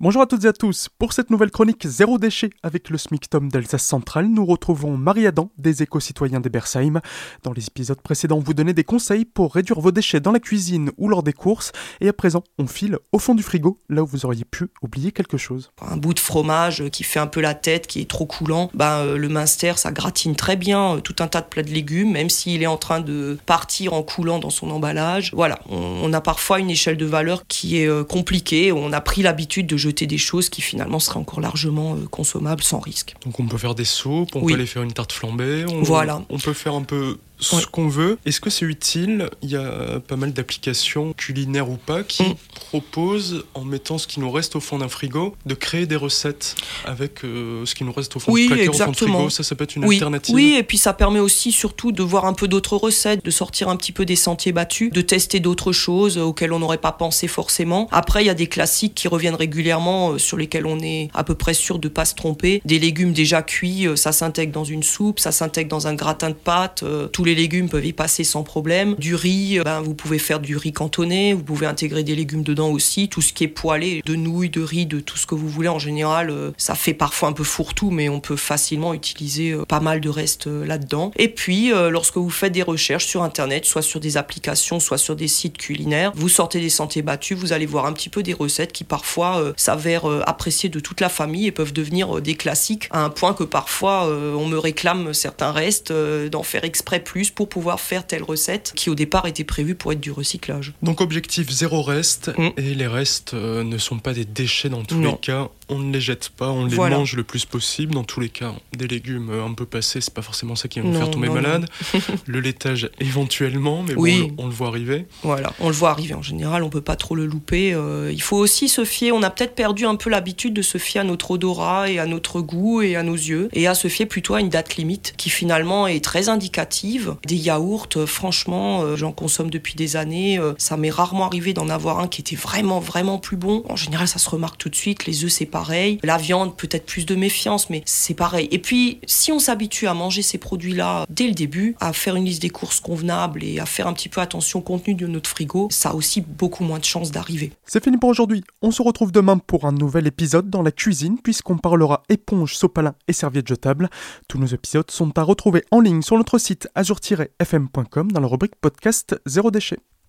Bonjour à toutes et à tous. Pour cette nouvelle chronique Zéro déchet avec le SMICTOM d'Alsace Centrale, nous retrouvons Marie Adam des éco-citoyens d'Ebersheim. Dans les épisodes précédents, vous donnez des conseils pour réduire vos déchets dans la cuisine ou lors des courses. Et à présent, on file au fond du frigo, là où vous auriez pu oublier quelque chose. Un bout de fromage qui fait un peu la tête, qui est trop coulant, ben, euh, le minster, ça gratine très bien euh, tout un tas de plats de légumes, même s'il est en train de partir en coulant dans son emballage. Voilà, on, a parfois une échelle de valeur qui est euh, compliquée. On a pris l'habitude de des choses qui finalement seraient encore largement euh, consommables sans risque. Donc on peut faire des soupes, on Oui. peut aller faire une tarte flambée, on, Voilà. on peut faire un peu ce Ouais. qu'on veut. Est-ce que c'est utile? Il y a pas mal d'applications culinaires ou pas qui Mm. proposent, en mettant ce qui nous reste au fond d'un frigo, de créer des recettes avec euh, ce qui nous reste au fond Oui, du placard, au fond exactement. frigo. Ça, ça peut être une oui, alternative. oui, et puis ça permet aussi surtout de voir un peu d'autres recettes, de sortir un petit peu des sentiers battus, de tester d'autres choses auxquelles on n'aurait pas pensé forcément. Après, il y a des classiques qui reviennent régulièrement, euh, sur lesquels on est à peu près sûr de pas se tromper. Des légumes déjà cuits, euh, ça s'intègre dans une soupe, ça s'intègre dans un gratin de pâtes. tous les légumes peuvent y passer sans problème. Du riz, euh, ben, vous pouvez faire du riz cantonné, vous pouvez intégrer des légumes dedans aussi. Tout ce qui est poêlé, de nouilles, de riz, de tout ce que vous voulez en général, euh, ça fait parfois un peu fourre-tout, mais on peut facilement utiliser euh, pas mal de restes là-dedans. Et puis, lorsque vous faites des recherches sur Internet, soit sur des applications, soit sur des sites culinaires, vous sortez des sentiers battus, vous allez voir un petit peu des recettes qui parfois s'avèrent appréciées de toute la famille et peuvent devenir des classiques, à un point que parfois on me réclame certains restes d'en faire exprès plus pour pouvoir faire telle recette qui au départ était prévue pour être du recyclage. Donc objectif zéro reste Mm. et les restes euh, ne sont pas des déchets dans tous Non. les cas. On ne les jette pas, on les Voilà. mange le plus possible. Dans tous les cas, des légumes euh, un peu passés, c'est pas forcément ça qui va nous faire tomber non, non. malade. le laitage éventuellement, mais Oui. bon, on le voit arriver. Voilà, on le voit arriver en général, on peut pas trop le louper. euh, il faut aussi se fier, on a peut-être perdu un peu l'habitude de se fier à notre odorat et à notre goût et à nos yeux, et à se fier plutôt à une date limite qui finalement est très indicative. Des yaourts, euh, franchement, euh, j'en consomme depuis des années, euh, ça m'est rarement arrivé d'en avoir un qui était vraiment, vraiment plus bon. En général, ça se remarque tout de suite, les œufs c'est pareil, la viande peut-être plus de méfiance, mais c'est pareil. Et puis, si on s'habitue à manger ces produits-là dès le début, à faire une liste des courses convenable et à faire un petit peu attention au contenu de notre frigo, ça a aussi beaucoup moins de chances d'arriver. C'est fini pour aujourd'hui. On se retrouve demain pour un nouvel épisode dans la cuisine puisqu'on parlera éponge, sopalin et serviettes jetables. Tous nos épisodes sont à retrouver en ligne sur notre site azur-fm.com dans la rubrique podcast Zéro déchet.